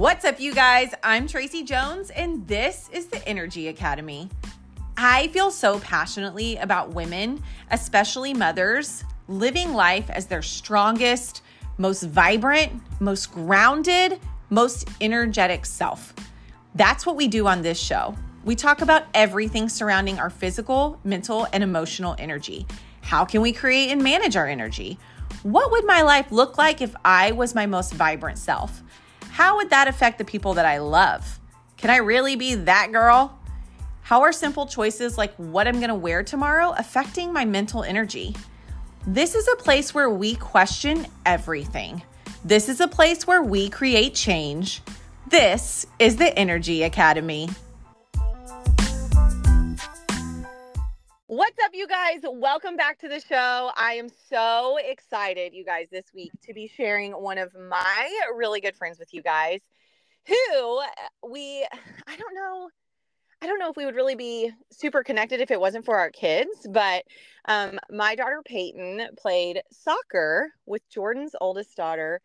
What's up, you guys? I'm Tracy Jones, and this is the Energy Academy. I feel so passionately about women, especially mothers, living life as their strongest, most vibrant, most grounded, most energetic self. That's what we do on this show. We talk about everything surrounding our physical, mental, and emotional energy. How can we create and manage our energy? What would my life look like if I was my most vibrant self? How would that affect the people that I love? Can I really be that girl? How are simple choices like what I'm gonna wear tomorrow affecting my mental energy? This is a place where we question everything. This is a place where we create change. This is the Energy Academy. What's up, you guys? Welcome back to the show. I am so excited, you guys, this week to be sharing one of my really good friends with you guys who we, I don't know. I don't know if we would really be super connected if it wasn't for our kids, but um, my daughter Peyton played soccer with Jordan's oldest daughter,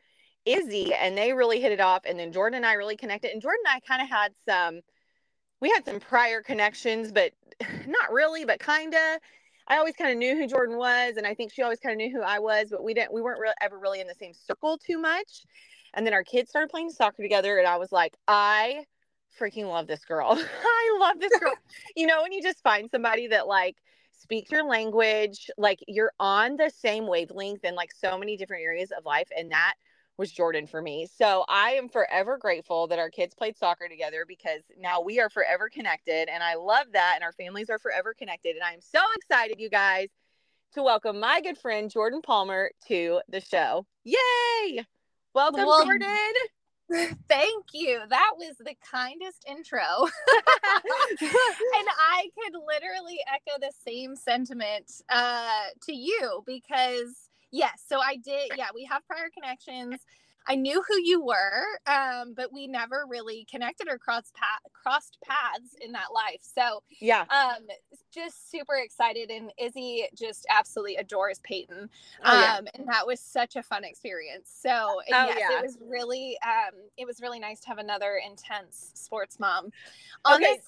Izzy, and they really hit it off. And then Jordan and I really connected. And Jordan and I kind of had some, we had some prior connections, but not really, but kind of. I always kind of knew who Jordan was, and I think she always kind of knew who I was, but we didn't, we weren't re- ever really in the same circle too much. And then our kids started playing soccer together, and I was like, I freaking love this girl. I love this girl. you know, when you just find somebody that like speaks your language, like you're on the same wavelength in like so many different areas of life. And that was Jordan for me. So I am forever grateful that our kids played soccer together because now we are forever connected. And I love that. And our families are forever connected. And I'm so excited, you guys, to welcome my good friend Jordan Palmer to the show. Yay! Welcome, well, Jordan. Thank you. That was the kindest intro. and I could literally echo the same sentiment uh, to you because, yes, so I did. Yeah, we have prior connections. I knew who you were, um, but we never really connected or crossed path, crossed paths in that life. So yeah, um, just super excited, and Izzy just absolutely adores Peyton, oh, yeah. um, and that was such a fun experience. So oh, yes, yeah. it was really, um, it was really nice to have another intense sports mom on okay. the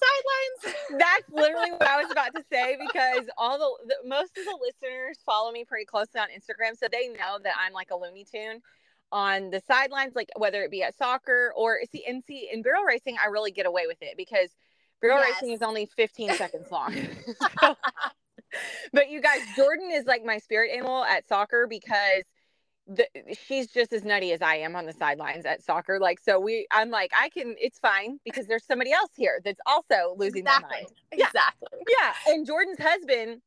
sidelines. That's literally what I was about to say because all the, the most of the listeners follow me pretty closely on Instagram, so they know that I'm like a Looney Tune on the sidelines, like whether it be at soccer or see and see in barrel racing, I really get away with it because barrel yes. racing is only 15 seconds long. so, but you guys, Jordan is like my spirit animal at soccer because the, she's just as nutty as I am on the sidelines at soccer. Like, so we, I'm like, I can, it's fine because there's somebody else here that's also losing exactly. their mind. Exactly. Yeah. And Jordan's husband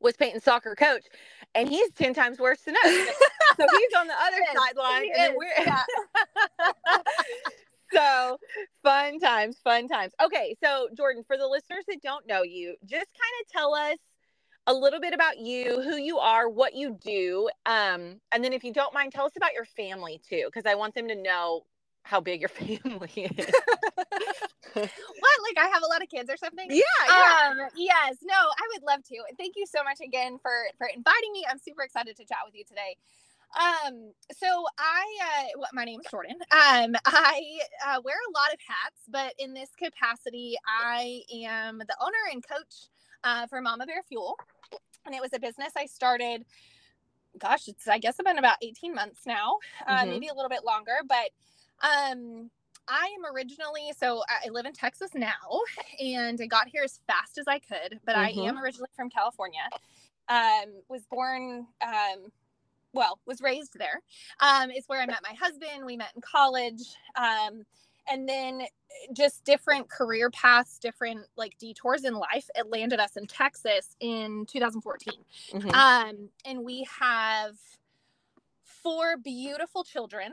was Peyton's soccer coach, and he's 10 times worse than us. so he's on the other sideline. And we're yeah. so fun times, fun times. Okay, so Jordan, for the listeners that don't know you, just kind of tell us a little bit about you, who you are, what you do. Um, and then if you don't mind, tell us about your family too, because I want them to know how big your family is. what? Like I have a lot of kids or something? Yeah, yeah. Um, yes. No, I would love to. Thank you so much again for for inviting me. I'm super excited to chat with you today. Um, so I, uh, well, my name is Jordan. Um, I uh, wear a lot of hats, but in this capacity, I am the owner and coach uh, for Mama Bear Fuel, and it was a business I started. Gosh, it's I guess it's been about 18 months now, uh, mm-hmm. maybe a little bit longer, but um, I am originally so I live in Texas now, and I got here as fast as I could. But mm-hmm. I am originally from California. Um, was born, um, well, was raised there. Um, is where I met my husband. We met in college. Um, and then just different career paths, different like detours in life. It landed us in Texas in 2014. Mm-hmm. Um, and we have four beautiful children.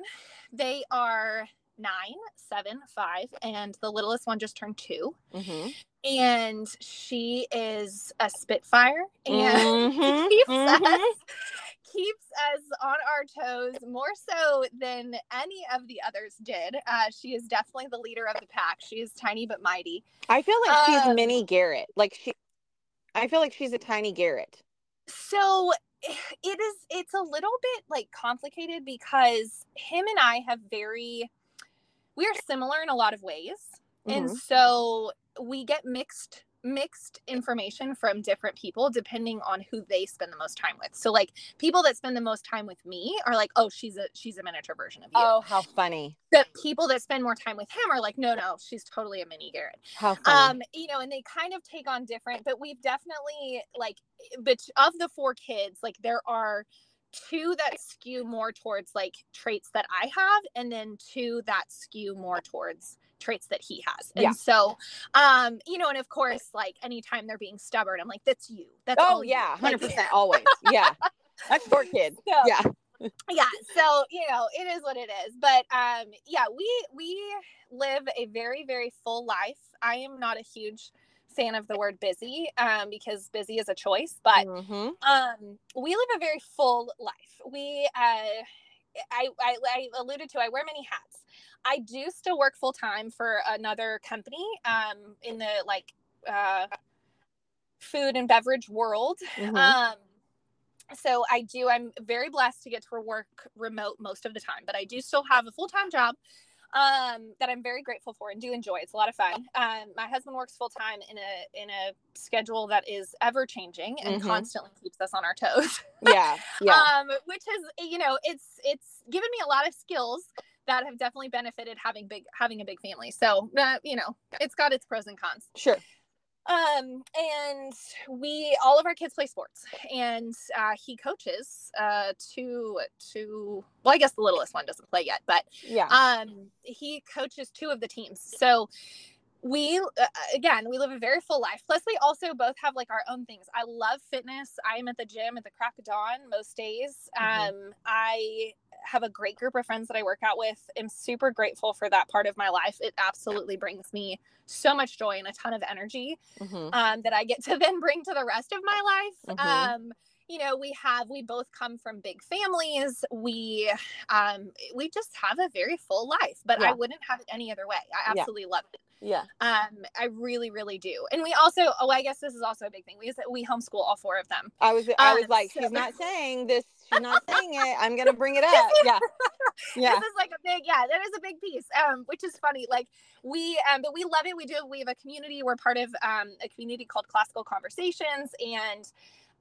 They are nine, seven, five, and the littlest one just turned 2 mm-hmm. And she is a Spitfire and mm-hmm. keeps mm-hmm. us keeps us on our toes more so than any of the others did. Uh, she is definitely the leader of the pack. She is tiny but mighty. I feel like she's um, mini Garrett. Like she, I feel like she's a tiny Garrett. So it is it's a little bit like complicated because him and I have very we are similar in a lot of ways. And Mhm. so we get mixed mixed information from different people depending on who they spend the most time with. So like people that spend the most time with me are like, "Oh, she's a she's a miniature version of you." Oh, how funny. The people that spend more time with him are like, "No, no, she's totally a mini Garrett." How funny. um you know and they kind of take on different but we've definitely like but of the four kids like there are two that skew more towards like traits that i have and then two that skew more towards traits that he has and Yeah. so um you know and of course like anytime they're being stubborn i'm like that's you that's oh yeah, Like, 100% always. Yeah. That's four kids. so, Yeah. yeah so you know it is what it is but um yeah we we live a very very full life i am not a huge fan of the word busy um because busy is a choice but Mhm. um we live a very full life we uh I, I i alluded to i wear many hats i do still work full time for another company um in the like uh food and beverage world Mhm. um, so I do. I'm very blessed to get to work remote most of the time, but I do still have a full time job um, that I'm very grateful for and do enjoy. It's a lot of fun. Um, my husband works full time in a in a schedule that is ever changing and Mhm. constantly keeps us on our toes. yeah. Yeah. um, which is you know it's it's given me a lot of skills that have definitely benefited having big having a big family. So uh, you know it's got its pros and cons sure. um and we all of our kids play sports and uh he coaches uh two two well i guess the littlest one doesn't play yet but Yeah. um he coaches two of the teams so we uh, again we live a very full life plus we also both have like our own things i love fitness i am at the gym at the crack of dawn most days Mhm. um i have a great group of friends that i work out with i'm super grateful for that part of my life it absolutely brings me so much joy and a ton of energy Mhm. um, that I get to then bring to the rest of my life. Mhm. Um, you know, we have we both come from big families. We um, we just have a very full life, but I wouldn't have it any other way. I Yeah. absolutely love it. Yeah. Um, I really, really do. And we also, oh, I guess this is also a big thing. We we homeschool all four of them. I was I was Um, like, so- she's not saying this. She's not saying it. I'm gonna bring it up. Yeah. Yeah. This is like a big, yeah, that is a big piece. Um, which is funny. Like we, um, but we love it. We do. We have a community. We're part of um a community called Classical Conversations, and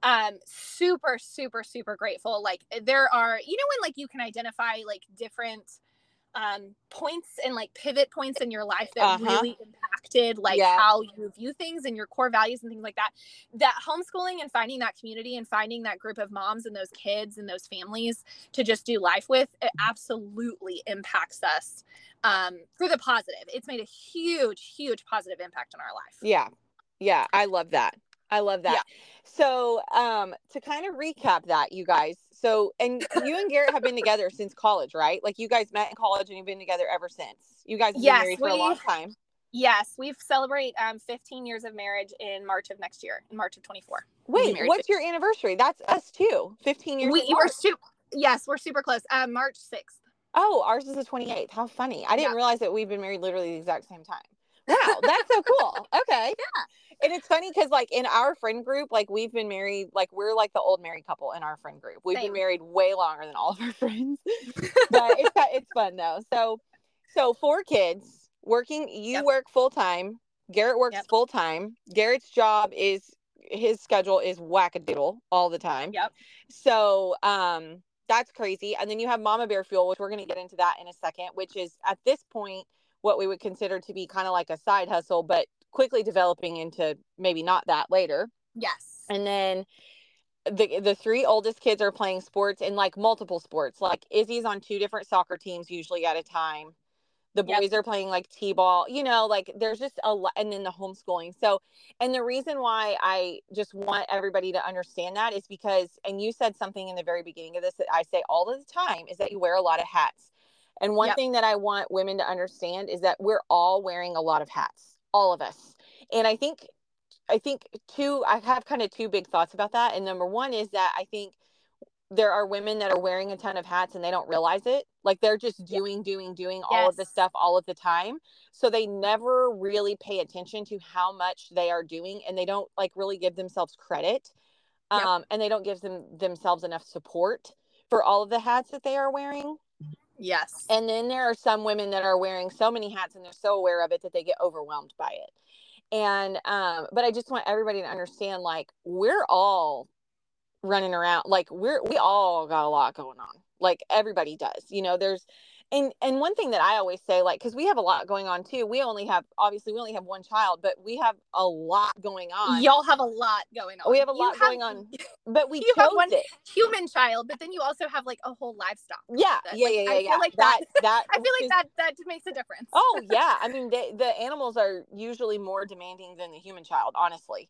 um super super super grateful like there are you know when like you can identify like different um points and like pivot points in your life that Uh-huh. really impacted like Yeah. how you view things and your core values and things like that that homeschooling and finding that community and finding that group of moms and those kids and those families to just do life with it absolutely impacts us um for the positive it's made a huge huge positive impact on our life Yeah. Yeah. I love that. I love that. Yeah. So, um, to kind of recap that, you guys. So, and you and Garrett have been together since college, right? Like you guys met in college and you've been together ever since. You guys have Yes, been married for a long time. yes we've celebrate um 15 years of marriage in march of next year in march of 24 Wait, what's your anniversary? That's us too. 15 years. we were super yes we're super close um march 6th Oh, ours is the 28th. How funny. I didn't Yeah. realize that we've been married literally the exact same time. Wow, that's so cool. Okay. Yeah. And it's funny because like in our friend group, like we've been married, like we're like the old married couple in our friend group. We've Same. been married way longer than all of our friends. but it's it's fun though. So so four kids working, you Yep. work full time. Garrett works Yep. full time. Garrett's job is his schedule is wackadoodle all the time. Yep. So um that's crazy. And then you have Mama Bear Fuel, which we're going to get into that in a second, which is at this point what we would consider to be kind of like a side hustle, but quickly developing into maybe not that later. yes And then the the three oldest kids are playing sports in like multiple sports. Like Izzy's on two different soccer teams usually at a time. The Yep. boys are playing like t-ball, you know, like there's just a lot and then the homeschooling. So, and the reason why I just want everybody to understand that is because and you said something in the very beginning of this that I say all of the time is that you wear a lot of hats. And one Yep. thing that I want women to understand is that we're all wearing a lot of hats, all of us. And I think I think two I have kind of two big thoughts about that. And number one is that I think there are women that are wearing a ton of hats and they don't realize it. Like they're just doing, doing, doing all of the stuff all of the time. So they never really pay attention to how much they are doing and they don't like really give themselves credit. Yep. Um, and they don't give them themselves enough support for all of the hats that they are wearing. Yes. And then there are some women that are wearing so many hats and they're so aware of it that they get overwhelmed by it. And um, but I just want everybody to understand like we're all running around like we're we all got a lot going on. Like everybody does. You know, there's and and one thing that i always say like because we have a lot going on too we only have obviously we only have one child but we have a lot going on. Y'all have a lot going on. we have a lot going on but we you chose have one it. human child but then you also have like a whole livestock yeah yeah like, yeah yeah i feel like that that, that i feel like that that makes a difference. Oh yeah. I mean they, the animals are usually more demanding than the human child honestly.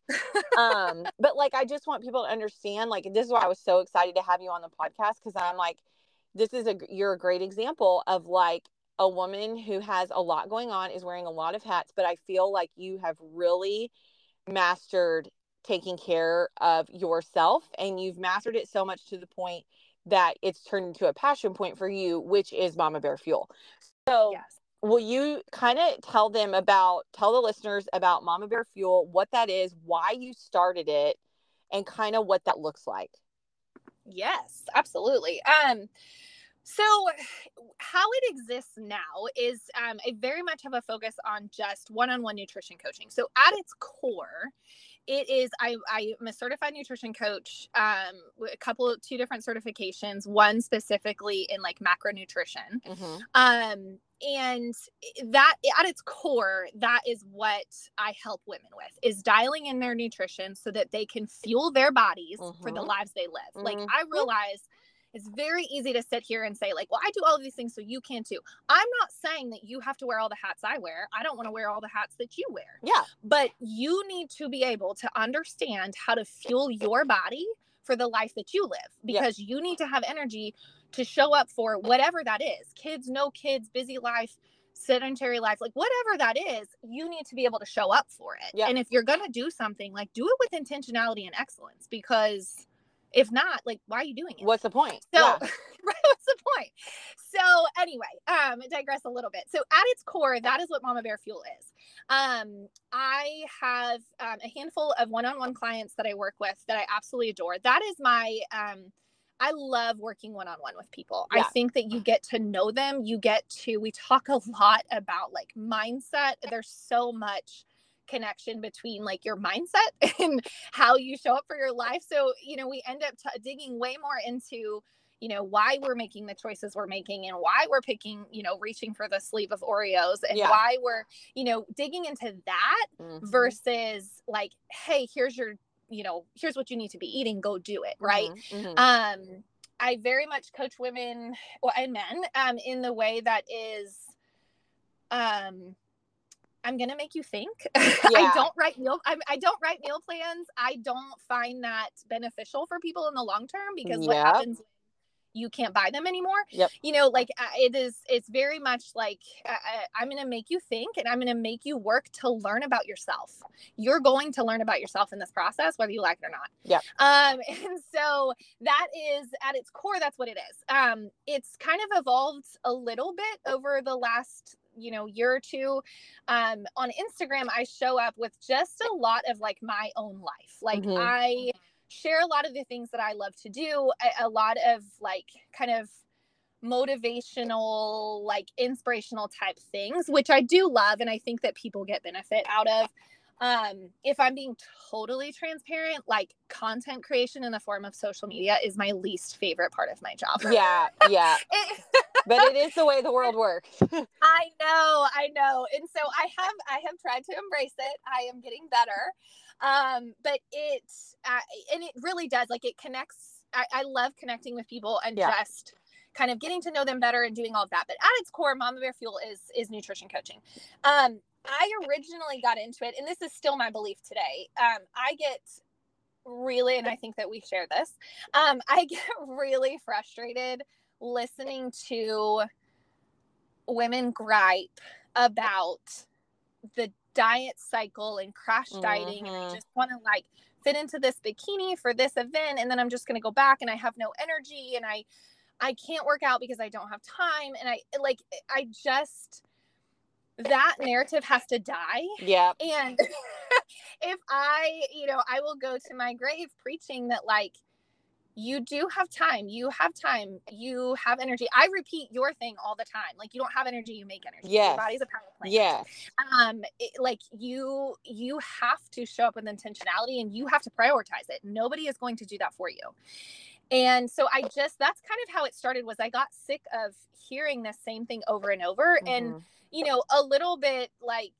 Um but like i just want people to understand like this is why i was so excited to have you on the podcast because i'm like this is a you're a great example of like a woman who has a lot going on is wearing a lot of hats but i feel like you have really mastered taking care of yourself and you've mastered it so much to the point that it's turned into a passion point for you which is mama bear fuel. So yes. will you kind of tell them about tell the listeners about mama bear fuel what that is why you started it and kind of what that looks like? Yes absolutely. Um so, how it exists now is um, I very much have a focus on just one on one nutrition coaching. So, at its core, it is I, I am a certified nutrition coach um with a couple two different certifications one specifically in like macronutrition mm-hmm. um and that at its core that is what i help women with is dialing in their nutrition so that they can fuel their bodies mm-hmm. for the mm-hmm. lives they live mm-hmm. like i realize it's very easy to sit here and say like well i do all of these things so you can too. I'm not saying that you have to wear all the hats i wear. I don't want to wear all the hats that you wear. Yeah. But you need to be able to understand how to fuel your body for the life that you live because you need to have energy to show up for whatever that is kids no kids busy life sedentary life like whatever that is you need to be able to show up for it. Yeah. and if you're going to do something like do it with intentionality and excellence because if not like why are you doing it what's the point so yeah. right what's the point so anyway um digress a little bit so at its core that is what mama bear fuel is um i have um, a handful of one-on-one clients that i work with that i absolutely adore that is my um I love working one on one with people. Yeah. I think that you get to know them. You get to, we talk a lot about like mindset. There's so much connection between like your mindset and how you show up for your life. So, you know, we end up t- digging way more into you know why we're making the choices we're making and why we're picking you know reaching for the sleeve of oreos and yeah. why we're you know digging into that mm-hmm. versus like hey here's your you know here's what you need to be eating go do it right mm-hmm. Mm-hmm. um i very much coach women well, and men um in the way that is um I'm gonna make you think. Yeah. I don't write meal. I, I, don't write meal plans. I don't find that beneficial for people in the long term because yep. what happens you can't buy them anymore. Yep. You know, like uh, it is. It's very much like uh, uh I'm gonna make you think, and I'm gonna make you work to learn about yourself. You're going to learn about yourself in this process, whether you like it or not. Yeah. Um, and so that is at its core. That's what it is. Um, it's kind of evolved a little bit over the last you know year or two um on instagram i show up with just a lot of like my own life like mm-hmm. i share a lot of the things that i love to do a, a lot of like kind of motivational like inspirational type things which i do love and i think that people get benefit out of um if i'm being totally transparent like content creation in the form of social media is my least favorite part of my job. Yeah yeah. But it is the way the world works. I know i know. And so i have i have tried to embrace it. I am getting better. Um but it uh, and it really does like it connects i, I love connecting with people and yeah. just kind of getting to know them better and doing all of that. But at its core mama bear fuel is is nutrition coaching. Um I originally got into it, and this is still my belief today. Um, I get really, and I think that we share this, um, I get really frustrated listening to women gripe about the diet cycle and crash dieting, mm-hmm. and I mm-hmm. just want to like fit into this bikini for this event, and then I'm just going to go back, and I have no energy, and I I can't work out because I don't have time, and I like I just that narrative has to die. Yeah. And if I, you know, I will go to my grave preaching that like you do have time. You have time. You have energy. I repeat your thing all the time. Like you don't have energy, you make energy. Yeah. Your body's a power plant. Yeah. Um, it, like you, you have to show up with intentionality, and you have to prioritize it. Nobody is going to do that for you. And so I just that's kind of how it started. Was I got sick of hearing the same thing over and over, and Mhm. You know, a little bit like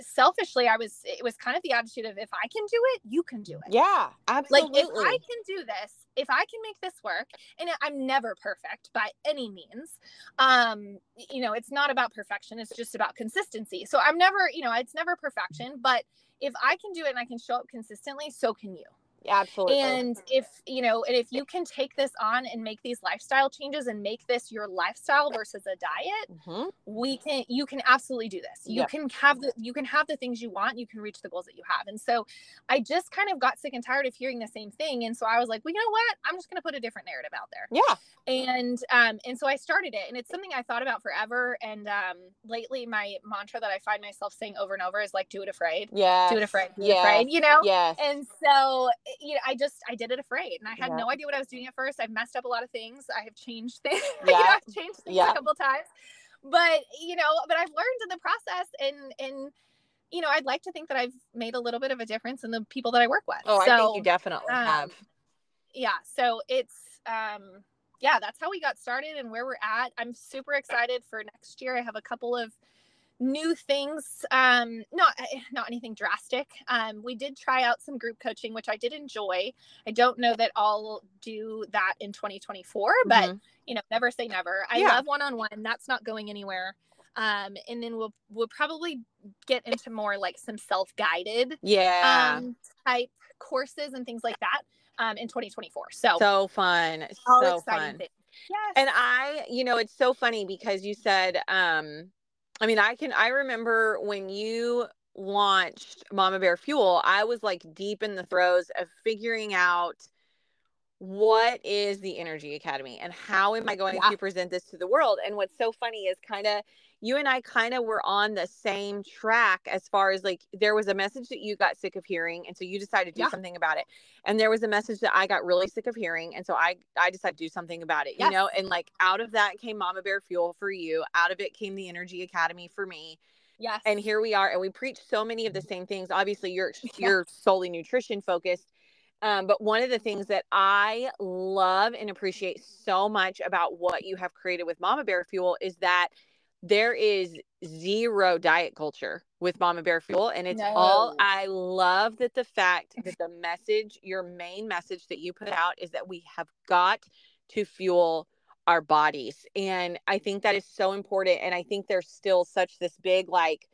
selfishly, I was. It was kind of the attitude of if I can do it, you can do it Yeah. like Absolutely. if i can do this if i can make this work and i'm never perfect by any means um you know it's not about perfection it's just about consistency so i'm never you know it's never perfection but if i can do it and i can show up consistently so can you Absolutely. and if you know and if you can take this on and make these lifestyle changes and make this your lifestyle versus a diet Mhm. we can you can absolutely do this you Yeah. can have the you can have the things you want you can reach the goals that you have and so i just kind of got sick and tired of hearing the same thing and so i was like well you know what i'm just going to put a different narrative out there Yeah. and um and so i started it and it's something i thought about forever and um lately my mantra that i find myself saying over and over is like do it afraid Yeah. do it afraid do it afraid you know Yes. and so you know i just i did it afraid and i had Yeah. no idea what i was doing at first i've messed up a lot of things i have changed things you Yeah. know, i've changed things Yeah. a couple times but you know but i've learned in the process and and you know i'd like to think that i've made a little bit of a difference in the people that i work with oh, I think you definitely um, have. yeah so it's um yeah that's how we got started and where we're at i'm super excited for next year i have a couple of new things um not eh, not anything drastic um we did try out some group coaching which i did enjoy i don't know that i'll do that in 2024 but Mhm. you know never say never i Yeah. love one-on-one that's not going anywhere um and then we'll we'll probably get into more like some self-guided yeah. um type courses and things like that um in 2024 so, so fun. so exciting fun. things yes And I, you know, it's so funny because you said, um, I mean, I can, I remember when you launched Mama Bear Fuel, I was like deep in the throes of figuring out what is the Energy Academy and how am I going Yeah. to present this to the world. And what's so funny is kind of, you and I kind of were on the same track as far as like there was a message that you got sick of hearing and so you decided to do Yeah. something about it. And there was a message that I got really sick of hearing and so I I decided to do something about it you know? And like out of that came Mama Bear Fuel for you out of it came the Energy Academy for me. Yes. and here we are and we preach so many of the same things. Obviously you're Yeah. you're solely nutrition focused um, but one of the things that I love and appreciate so much about what you have created with Mama Bear Fuel is that there is zero diet culture with Mama Bear Fuel. And it's all, I love that the fact that the message, your main message that you put out is that we have got to fuel our bodies. And I think that is so important. And I think there's still such this big, like,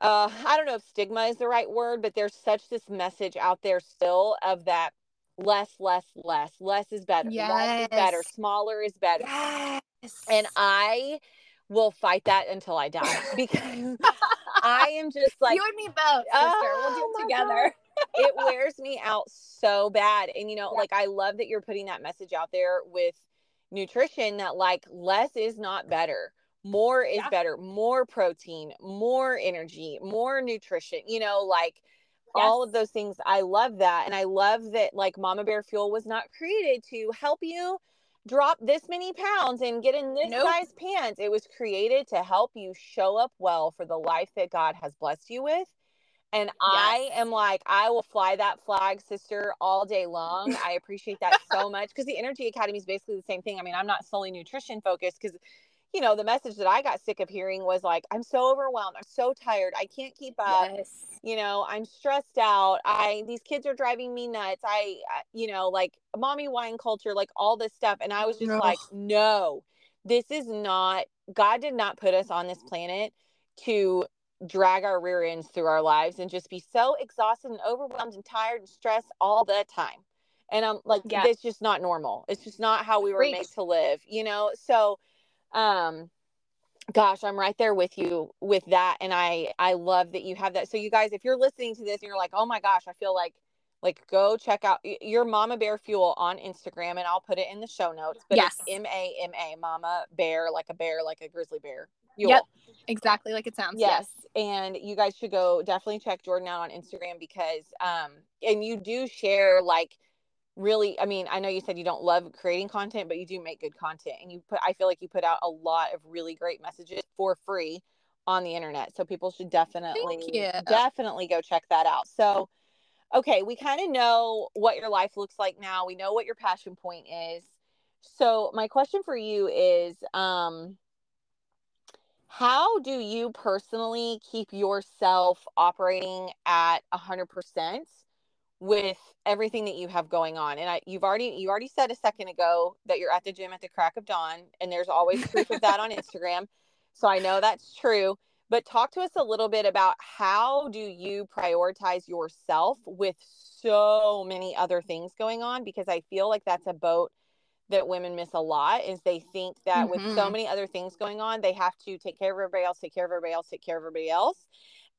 uh, I don't know if stigma is the right word, but there's such this message out there still of that less, less, less, less is better, less is better, smaller is better. yes And I will fight that until I die because I am just like, you and me both sister we'll do Oh it together it wears me out so bad. And you know, Yeah. like I love that you're putting that message out there with nutrition that like less is not better. More is Yeah. better. More protein, more energy, more nutrition. You know, like all of those things. I love that. And I love that like Mama Bear Fuel was not created to help you drop this many pounds and get in this Nope. size pants. It was created to help you show up well for the life that God has blessed you with. And I am like, I will fly that flag, sister, all day long. I appreciate that so much because the Energy Academy is basically the same thing. I mean, I'm not solely nutrition focused because, you know, the message that I got sick of hearing was like, I'm so overwhelmed. I'm so tired. I can't keep up. yes You know, I'm stressed out. I, these kids are driving me nuts. I, I- you know, like mommy wine culture, like all this stuff. And I was just Ugh. like, no, this is not, God did not put us on this planet to drag our rear ends through our lives and just be so exhausted and overwhelmed and tired and stressed all the time. And I'm like, Yeah. that's just not normal. It's just not how we were made to live, you know? So, um, gosh, I'm right there with you with that. And I, I love that you have that. So you guys, if you're listening to this and you're like, oh my gosh, I feel like, like go check out your Mama Bear Fuel on Instagram and I'll put it in the show notes. But Yes. it's M A M A Mama Bear, like a bear, like a grizzly bear. Fuel. Yep. exactly like it sounds Yes. And you guys should go definitely check Jordan out on Instagram because um and you do share like really i mean i know you said you don't love creating content but you do make good content and you put i feel like you put out a lot of really great messages for free on the internet so people should definitely definitely go check that out. So okay we kind of know what your life looks like now we know what your passion point is. So my question for you is um how do you personally keep yourself operating at 100% with everything that you have going on and I, you've already you already said a second ago that you're at the gym at the crack of dawn and there's always proof of that on instagram so i know that's true but talk to us a little bit about how do you prioritize yourself with so many other things going on because i feel like that's a boat that women miss a lot is they think that mm-hmm. with so mm-hmm. many other things going on they have to take care of everybody else take care of everybody else take care of everybody else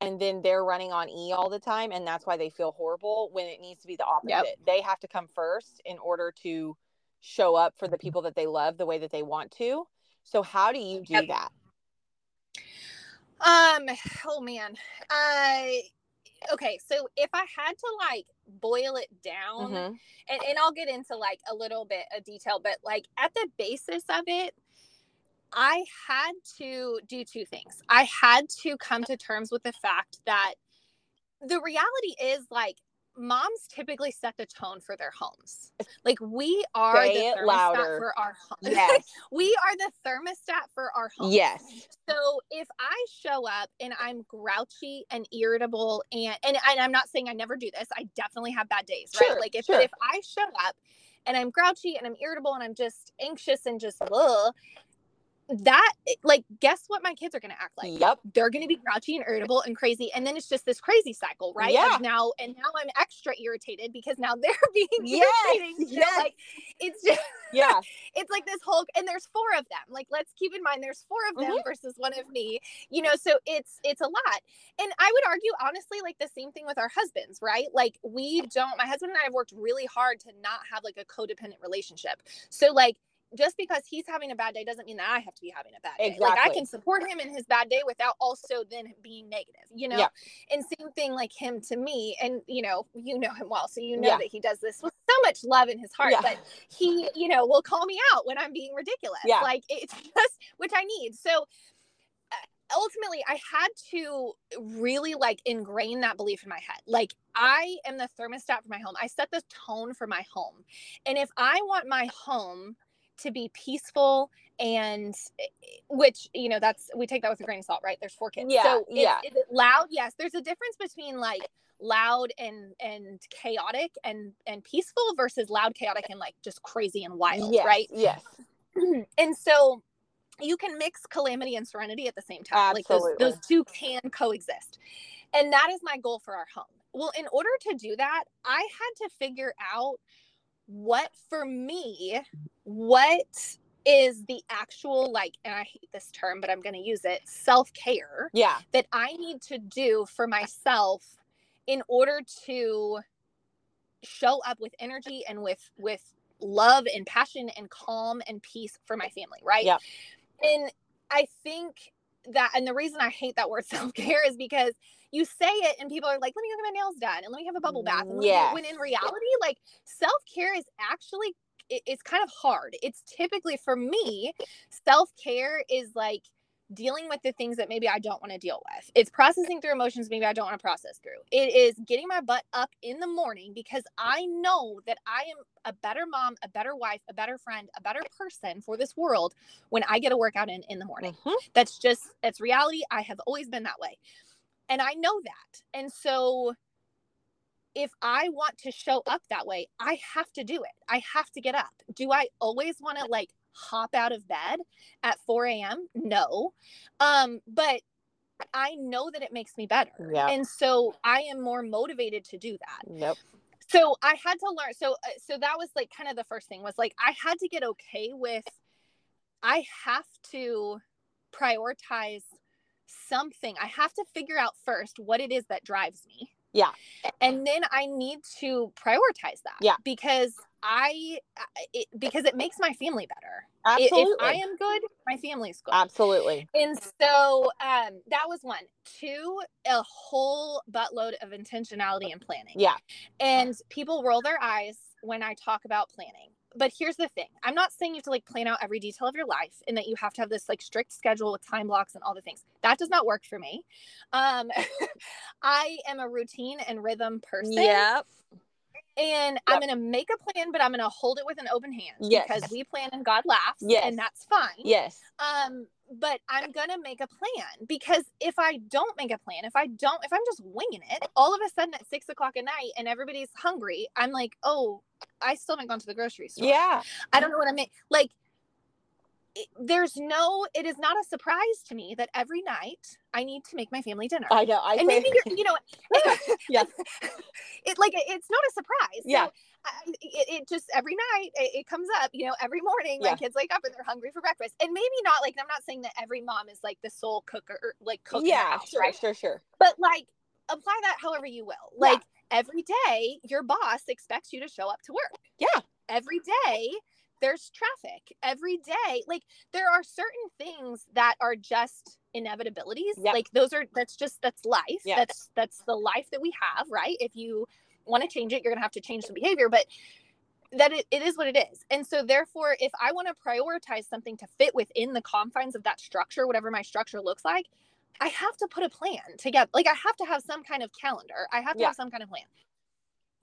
and then they're running on E all the time and that's why they feel horrible when it needs to be the opposite. Yep. They have to come first in order to show up for the people that they love the way that they want to. So how do you do yep. that? Um oh man. I okay, so if I had to like boil it down mm-hmm. and, and I'll get into like a little bit of detail, but like at the basis of it, I had to do two things. I had to come to terms with the fact that the reality is like moms typically set the tone for their homes. Like we are Say the thermostat for our home. Yes. we are the thermostat for our home. Yes. So if I show up and I'm grouchy and irritable and and, and I'm not saying I never do this. I definitely have bad days, sure, right? Like if sure. if I show up and I'm grouchy and I'm irritable and I'm just anxious and just ugh, that like guess what my kids are going to act like yep they're going to be grouchy and irritable and crazy and then it's just this crazy cycle right yeah. Of now and now i'm extra irritated because now they're being yes. irritating yes. Know? like it's just yeah it's like this whole and there's four of them like let's keep in mind there's four of them mm-hmm. versus one of me you know so it's it's a lot and i would argue honestly like the same thing with our husbands right like we don't my husband and i have worked really hard to not have like a codependent relationship so like just because he's having a bad day doesn't mean that I have to be having a bad day. Exactly. Like I can support him in his bad day without also then being negative, you know? Yeah. And same thing like him to me. And you know, you know him well. So you know yeah. that he does this with so much love in his heart. Yeah. But he, you know, will call me out when I'm being ridiculous. Yeah. Like it's just which I need. So uh, ultimately I had to really like ingrain that belief in my head. Like I am the thermostat for my home. I set the tone for my home. And if I want my home to be peaceful and which you know that's we take that with a grain of salt right? There's four kids. Yeah so yeah. is loud? Yes. There's a difference between like loud and and chaotic and and peaceful versus loud chaotic and like just crazy and wild yes, right? yes. And so you can mix calamity and serenity at the same time. Absolutely. like those, those two can coexist. And that is my goal for our home. Well in order to do that i had to figure out what for me, what is the actual like and i hate this term but i'm going to use it self-care yeah. that i need to do for myself in order to show up with energy and with with love and passion and calm and peace for my family right? Yeah. And i think that and the reason i hate that word self-care is because you say it and people are like, let me go get my nails done and let me have a bubble bath. And yes. when in reality, like self care is actually, it's kind of hard. It's typically for me, self care is like, dealing with the things that maybe I don't want to deal with. It's processing through emotions maybe I don't want to process through. It is getting my butt up in the morning because I know that I am a better mom, a better wife, a better friend, a better person for this world when I get a workout in in the morning. Mm-hmm. That's just it's reality. I have always been that way. And I know that. And so if I want to show up that way, I have to do it. I have to get up. Do I always want to like hop out of bed at 4 a.m.? No. Um, but I know that it makes me better. Yeah. And so I am more motivated to do that. Yep. So I had to learn. So, uh, so that was like kind of the first thing was like, I had to get okay with, I have to prioritize something. I have to figure out first what it is that drives me. Yeah. And then I need to prioritize that. Yeah. Because I, it, because it makes my family better. Absolutely. If I am good, my family's good. Absolutely. And so um, that was one. Two, a whole buttload of intentionality and planning. Yeah. And people roll their eyes when I talk about planning. But here's the thing. I'm not saying you have to like plan out every detail of your life and that you have to have this like strict schedule with time blocks and all the things. That does not work for me. Um I am a routine and rhythm person. Yep. And I'm going to make a plan, but I'm going to hold it with an open hand Yes. because we plan and God laughs. Yes. And that's fine. Yes. Um, but I'm gonna make a plan because if I don't make a plan, if I don't, if I'm just winging it, all of a sudden at six o'clock at night and everybody's hungry, I'm like, oh, I still haven't gone to the grocery store. Yeah. I don't know what I mean. Like, it, there's no, it is not a surprise to me that every night I need to make my family dinner. I know. I and maybe you're, you know, Yeah. it like it's not a surprise. So Yeah. I, it, it just every night it, it comes up. You know, every morning Yeah. my kids wake up and they're hungry for breakfast. And maybe not like I'm not saying that every mom is like the sole cooker, or, like cook. yeah. house, Sure. right? Sure. Sure. But like apply that however you will. Yeah. Like every day, your boss expects you to show up to work. Yeah. Every day, there's traffic. Every day, like there are certain things that are just inevitabilities. Yep. Like those are that's just that's life. Yeah. That's that's the life that we have, right? If you want to change it, you're gonna have to change some behavior. But that it, it is what it is. And so therefore, if I want to prioritize something to fit within the confines of that structure, whatever my structure looks like, I have to put a plan together. Like I have to have some kind of calendar. I have to Yeah. have some kind of plan.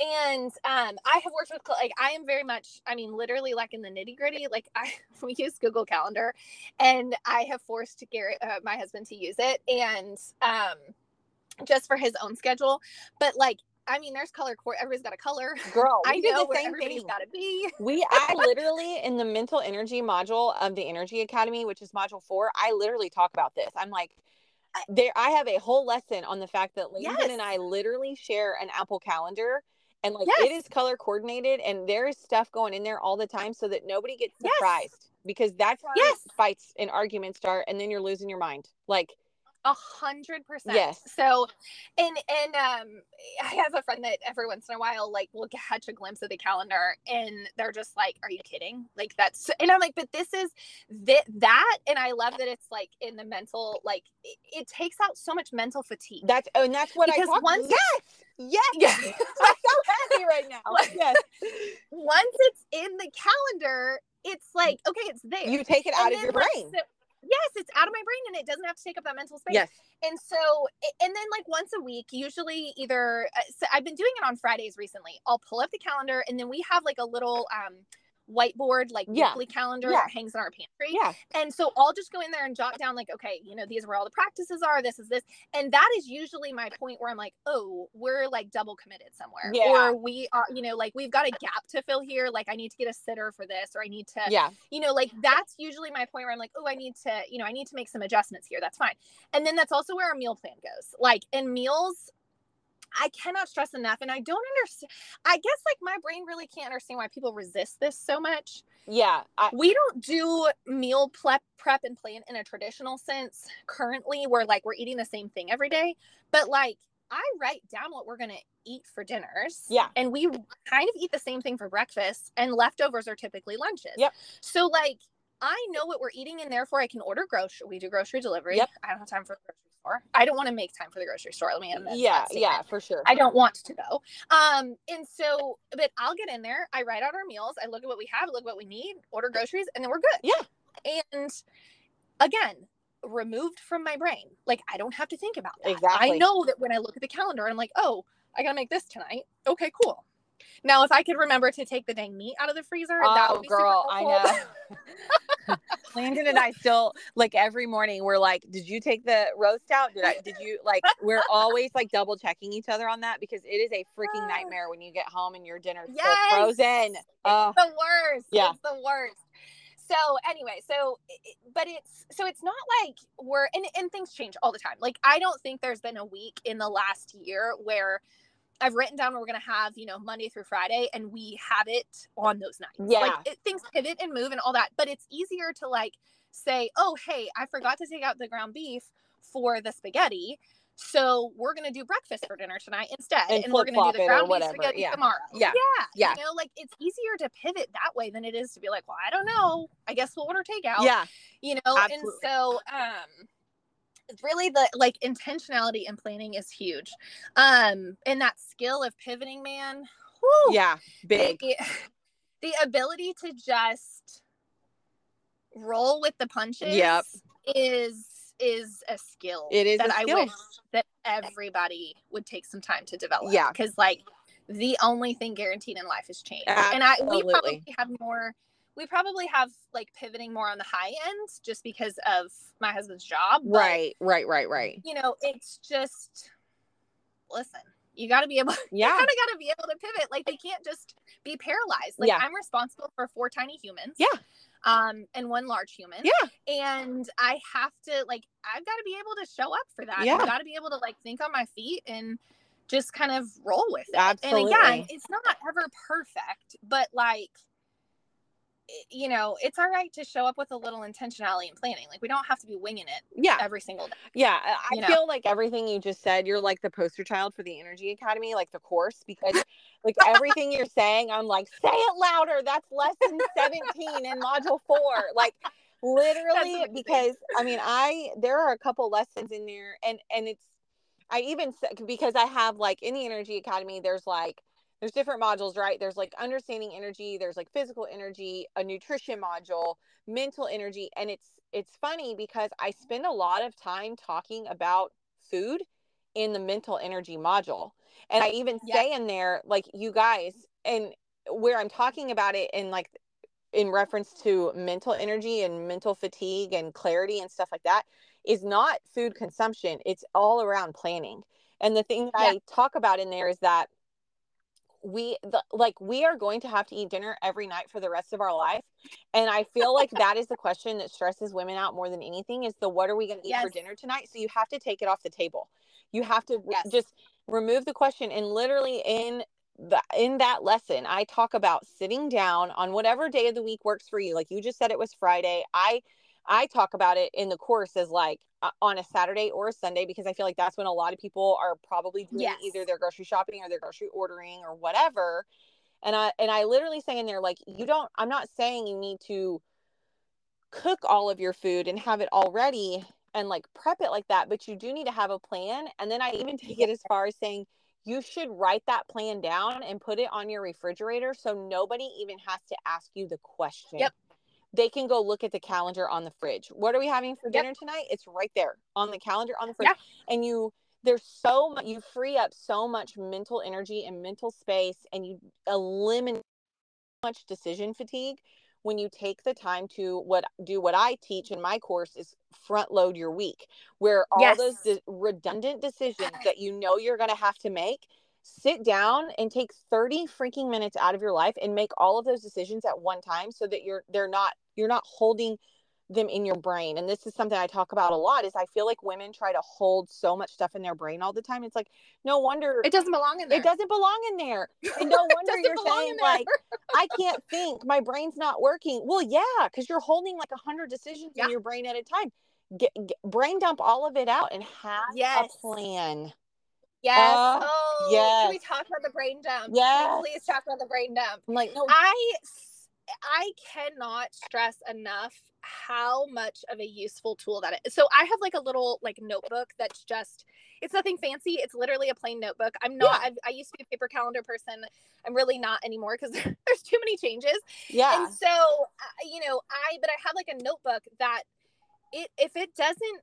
And um, I have worked with like I am very much. I mean, literally like in the nitty gritty. Like I we use Google Calendar, and I have forced Garrett, uh, my husband, to use it, and um, just for his own schedule. But like, I mean, there's color core. Everybody's got a color. Girl, I know the where same everybody's thing. got to be. We, I literally in the mental energy module of the Energy Academy, which is module four, I literally talk about this. I'm like, there. I have a whole lesson on the fact that Landon Yes. and I literally share an Apple Calendar, and like Yes. it is color coordinated, and there is stuff going in there all the time, so that nobody gets Yes. surprised. Because that's how Yes. fights and arguments start, and then you're losing your mind. Like, A hundred percent. Yes. So, and and um, I have a friend that every once in a while, like, will catch a glimpse of the calendar, and they're just like, "Are you kidding?" Like that's, and I'm like, "But this is that that," and I love that it's like in the mental, like it, it takes out so much mental fatigue. that's and that's what Because I talk. once- yes, yes, Yeah. I'm so happy right now. yes, Once it's in the calendar, it's like, okay, it's there. you take it And out of your brain. so- yes, it's out of my brain, and it doesn't have to take up that mental space. Yes. and so and then like once a week usually either uh, so i've been doing it on fridays recently i'll pull up the calendar and then we have like a little um whiteboard like Yeah. weekly calendar Yeah. that hangs in our pantry Yeah. and so i'll just go in there and jot down like okay you know these are where all the practices are this is this and that is usually my point where i'm like oh we're like double committed somewhere Yeah. or we are you know like we've got a gap to fill here like i need to get a sitter for this or i need to Yeah. you know like that's usually my point where i'm like oh i need to you know i need to make some adjustments here that's fine and then that's also where our meal plan goes like in meals i cannot stress enough and i don't understand i guess like my brain really can't understand why people resist this so much Yeah. I, we don't do meal prep prep and plan in a traditional sense currently where like we're eating the same thing every day but like i write down what we're going to eat for dinners Yeah. and we kind of eat the same thing for breakfast and leftovers are typically lunches Yep. so like i know what we're eating and therefore i can order grocery we do grocery delivery Yep. i don't have time for grocery store i don't want to make time for the grocery store let me amend yeah. Yeah. For sure. I don't want to though. Um, and so, but I'll get in there. I write out our meals. I look at what we have, look what we need, order groceries, and then we're good. Yeah. And again, removed from my brain. Like I don't have to think about that. I know that when I look at the calendar, I'm like, oh, I gotta make this tonight. Okay, cool. Now, if I could remember to take the dang meat out of the freezer, that Oh, would be girl, super I know. Landon and I still like every morning we're like, did you take the roast out? Did I did you like we're always like double checking each other on that because it is a freaking nightmare when you get home and your dinner's still Yes. frozen. Oh, the worst. Yeah. It's the worst. So anyway, so but it's so it's not like we're and, and things change all the time. Like I don't think there's been a week in the last year where I've written down what we're gonna have, you know, Monday through Friday, and we have it on those nights. Yeah. Like it, things pivot and move and all that, but it's easier to like say, oh hey, I forgot to take out the ground beef for the spaghetti. So we're gonna do breakfast for dinner tonight instead, And and, we're gonna do the ground beef spaghetti yeah. tomorrow. Yeah. yeah, Yeah. You know, like it's easier to pivot that way than it is to be like, well, I don't know. I guess we'll order takeout. yeah. you know, and so um, really the like intentionality and planning is huge, um, and that skill of pivoting, man. whew, Yeah, big. the, the ability to just roll with the punches Yep. is is a skill It is that I wish that everybody would take some time to develop. Yeah. Because like the only thing guaranteed in life is change. And I we probably have more we probably have like pivoting more on the high end just because of my husband's job. but, Right, right, right, right. You know, it's just listen, you gotta be able Yeah. kind of got to be able to pivot. Like they can't just be paralyzed. Like Yeah. I'm responsible for four tiny humans. Yeah. Um, and one large human. Yeah. And I have to like I've got to be able to show up for that. Yeah. I've got to be able to like think on my feet and just kind of roll with it. Absolutely. And again, it's not ever perfect, but like Eh, you know, it's all right to show up with a little intentionality and planning. Like we don't have to be winging it Yeah. every single day. Yeah, I you know? feel like everything you just said, you're like the poster child for the Energy Academy, like the course, because like everything you're saying, I'm like, say it louder. That's lesson 17 in module four. Like literally, because I mean, I there are a couple lessons in there, and and it's I even said because I have like in the Energy Academy, there's like there's different modules, right? There's like understanding energy, there's like physical energy, a nutrition module, mental energy, and it's it's funny because I spend a lot of time talking about food in the mental energy module. And I even Yeah. say in there like you guys and where I'm talking about it in like in reference to mental energy and mental fatigue and clarity and stuff like that is not food consumption. It's all around planning. And the thing that Yeah. I talk about in there is that we the, like we are going to have to eat dinner every night for the rest of our life and i feel like that is the question that stresses women out more than anything is the what are we going to eat for dinner tonight? So you have to take it off the table. You have to Yes. just remove the question and literally in the in that lesson i talk about sitting down on whatever day of the week works for you like you just said it was friday i i talk about it in the course as like uh, on a saturday or a sunday because i feel like that's when a lot of people are probably doing Yes. either their grocery shopping or their grocery ordering or whatever and i and i literally say in there like you don't i'm not saying you need to cook all of your food and have it all ready and like prep it like that but you do need to have a plan and then i even take it as far as saying you should write that plan down and put it on your refrigerator so nobody even has to ask you the question Yep. They can go look at the calendar on the fridge what are we having for Yep. dinner tonight it's right there on the calendar on the fridge and you there's so much you free up so much mental energy and mental space and you eliminate so much decision fatigue when you take the time to what do what I teach in my course is front load your week where all Yes. those de- redundant decisions that you know you're going to have to make sit down and take 30 freaking minutes out of your life and make all of those decisions at one time so that you're they're not you're not holding them in your brain. And this is something i talk about a lot is i feel like women try to hold so much stuff in their brain all the time. It's like no wonder It doesn't belong in there. it doesn't belong in there. And no wonder you're saying like i can't think. My brain's not working. Well yeah because you're holding like a hundred decisions Yeah. in your brain at a time. Get, get brain dump all of it out and have Yes. a plan Yes. Uh, oh, yes. Can we talk about the brain dump? Yes. Please talk about the brain dump. i'm like no I I cannot stress enough how much of a useful tool that is. So I have like a little like notebook that's just it's nothing fancy. It's literally a plain notebook. I'm not. Yeah. I've, I used to be a paper calendar person. I'm really not anymore because there's too many changes. yeah And so you know, I but I have like a notebook that it if it doesn't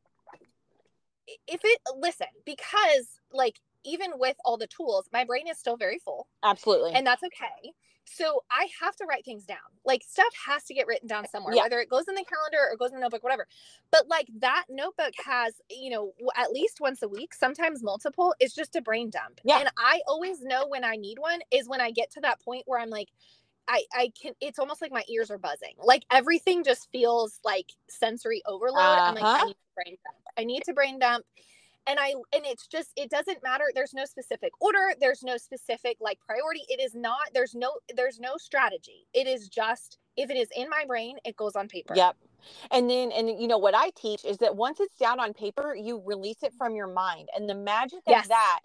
if it listen because like even with all the tools, my brain is still very full absolutely and that's okay. So I have to write things down. Like stuff has to get written down somewhere, Yeah. whether it goes in the calendar or goes in the notebook, whatever. But like that notebook has, you know, at least once a week, sometimes multiple, is just a brain dump. Yeah. And I always know when I need one is when I get to that point where I'm like, I, I can it's almost like my ears are buzzing. Like everything just feels like sensory overload. I'm like, I Uh-huh. need to brain dump. I need to brain dump and i and it's just it doesn't matter there's no specific order there's no specific like priority it is not there's no there's no strategy it is just if it is in my brain it goes on paper Yep. And then, and you know, what I teach is that once it's down on paper, you release it from your mind. And the magic Yes. of that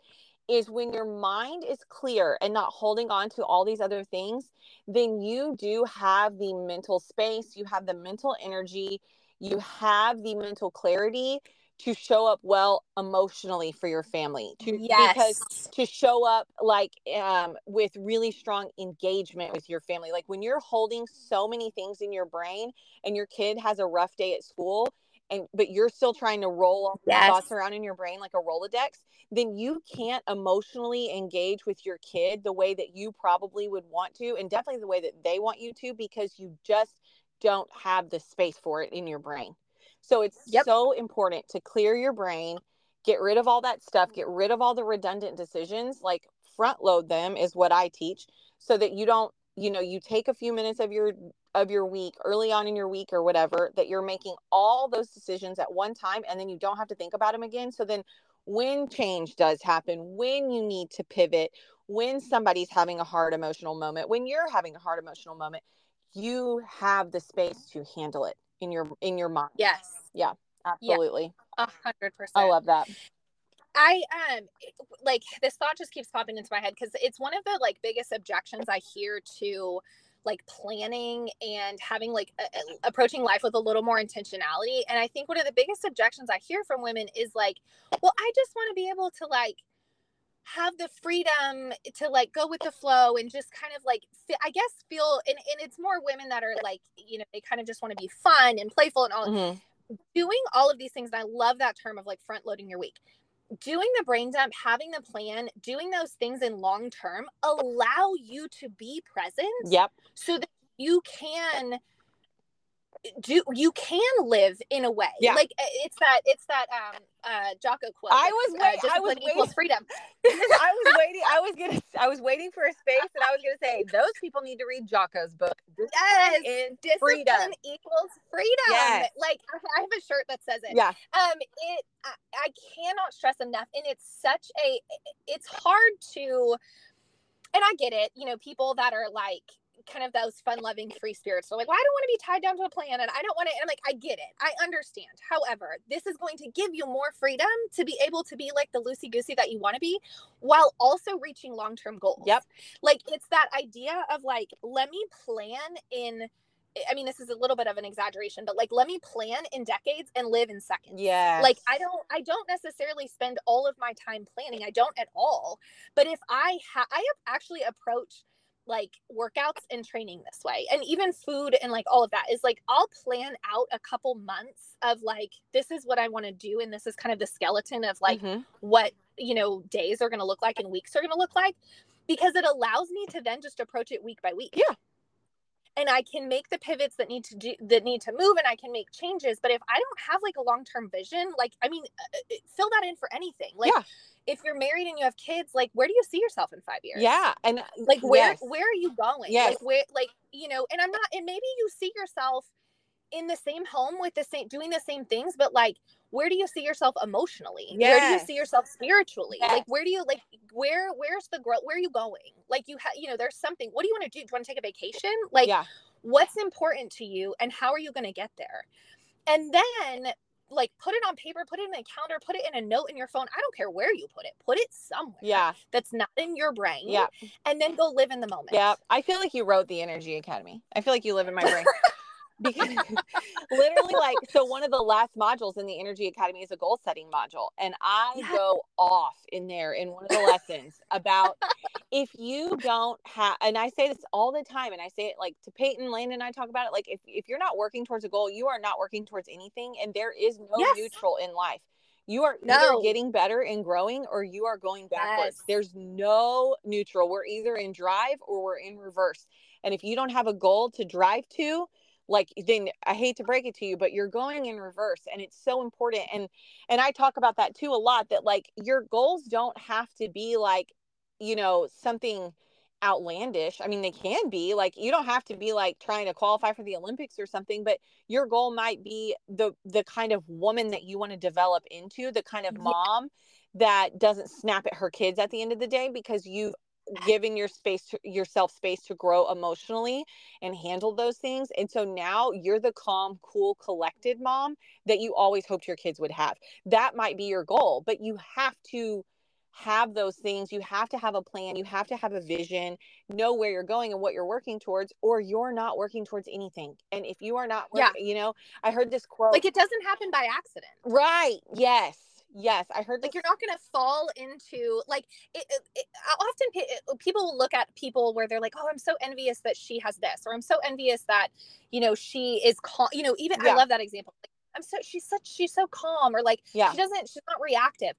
is when your mind is clear and not holding on to all these other things, then you do have the mental space, you have the mental energy, you have the mental clarity to show up well emotionally for your family to yes. because to show up like um with really strong engagement with your family like when you're holding so many things in your brain and your kid has a rough day at school and but you're still trying to roll all yes. thoughts around in your brain like a rolodex then you can't emotionally engage with your kid the way that you probably would want to and definitely the way that they want you to because you just don't have the space for it in your brain so it's yep. so important to clear your brain, get rid of all that stuff, get rid of all the redundant decisions, like front load them is what I teach so that you don't, you know, you take a few minutes of your of your week early on in your week or whatever that you're making all those decisions at one time and then you don't have to think about them again. So then when change does happen, when you need to pivot, when somebody's having a hard emotional moment, when you're having a hard emotional moment, you have the space to handle it in your in your mind. Yes. Yeah. Absolutely. A hundred percent. I love that. I um like this thought just keeps popping into my head because it's one of the like biggest objections I hear to like planning and having like a, a, approaching life with a little more intentionality. And I think one of the biggest objections I hear from women is like, well, I just want to be able to like have the freedom to like go with the flow and just kind of like i guess feel and, and it's more women that are like you know they kind of just want to be fun and playful and all mm-hmm. doing all of these things and i love that term of like front loading your week doing the brain dump having the plan doing those things in long term allow you to be present yep so that you can do you can live in a way. Yeah. like it's that it's that um uh jocko quote i was wait, uh, i was waiting freedom. I was waiting i was gonna i was waiting for a space and i was gonna say those people need to read jocko's book yes discipline freedom. equals freedom. Yes. like i have a shirt that says it. Yeah. Um it I, I cannot stress enough and it's such a it's hard to and i get it you know people that are like kind of those fun loving free spirits. So like, well, I don't want to be tied down to a plan and I don't want to. And I'm like, I get it. I understand. However, this is going to give you more freedom to be able to be like the loosey goosey that you want to be while also reaching long term goals. Yep. Like it's that idea of like, let me plan in. I mean, this is a little bit of an exaggeration, but like, let me plan in decades and live in seconds. Yeah. Like, I don't, I don't necessarily spend all of my time planning. I don't at all. But if I have, I have actually approached like workouts and training this way and even food and like all of that is like I'll plan out a couple months of like this is what I want to do and this is kind of the skeleton of like mm-hmm. what you know days are going to look like and weeks are going to look like because it allows me to then just approach it week by week. Yeah. And I can make the pivots that need to do that need to move and I can make changes but if I don't have like a long-term vision like I mean uh, uh fill that in for anything. Like yeah if you're married and you have kids, like where do you see yourself in five years? Yeah. And like where yes. where are you going? Yes. Like where like, you know, and I'm not and maybe you see yourself in the same home with the same doing the same things, but like where do you see yourself emotionally? Yes. Where do you see yourself spiritually? Yes. Like where do you like where where's the growth? Where are you going? Like you have you know, there's something. What do you want to do? Do you want to take a vacation? Like yeah. what's important to you and how are you going to get there? And then like put it on paper, put it in a calendar, put it in a note in your phone. I don't care where you put it. Put it somewhere. Yeah. That's not in your brain. Yeah. And then go live in the moment. Yeah. I feel like you wrote the Energy Academy. I feel like you live in my brain. because literally like so one of the last modules in the energy academy is a goal setting module and i yes. go off in there in one of the lessons about if you don't have and i say this all the time and i say it like to peyton lane and i talk about it like if, if you're not working towards a goal you are not working towards anything and there is no yes. neutral in life you are no. either getting better and growing or you are going backwards. Yes. There's no neutral. We're either in drive or we're in reverse. And if you don't have a goal to drive to, like then i hate to break it to you but you're going in reverse and it's so important and and i talk about that too a lot that like your goals don't have to be like you know something outlandish. I mean they can be like you don't have to be like trying to qualify for the olympics or something but your goal might be the the kind of woman that you want to develop into the kind of mom that doesn't snap at her kids at the end of the day because you've giving your space to yourself space to grow emotionally and handle those things and so now you're the calm cool collected mom that you always hoped your kids would have that might be your goal but you have to have those things. You have to have a plan. You have to have a vision, know where you're going and what you're working towards, or you're not working towards anything. And if you are not, working, yeah, you know, I heard this quote like it doesn't happen by accident. Right. Yes. Yes, I heard. Like this. you're not going to fall into like it, it, it, often people will look at people where they're like, "Oh, I'm so envious that she has this," or "I'm so envious that you know she is calm." You know, even yeah. I love that example. Like, I'm so she's such she's so calm, or like yeah. she doesn't she's not reactive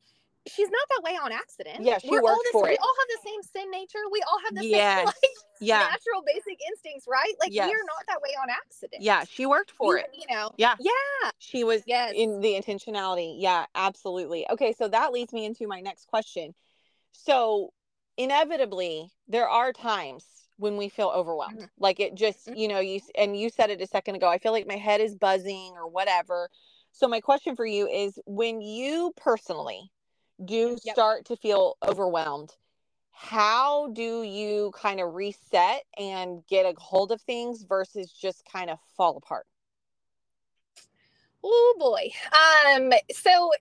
she's not that way on accident. Yeah, she We're worked this, for we it. We all have the same sin nature. We all have the yes. same like yeah. natural basic instincts, right? Like yes. we are not that way on accident. Yeah, she worked for you, it. You know. Yeah. Yeah. She was yes. in the intentionality. Yeah, absolutely. Okay, so that leads me into my next question. So, inevitably, there are times when we feel overwhelmed. Mm-hmm. Like it just, mm-hmm. you know, you and you said it a second ago. I feel like my head is buzzing or whatever. So my question for you is when you personally do yep. start to feel overwhelmed, how do you kind of reset and get a hold of things versus just kind of fall apart? Oh boy. Um, so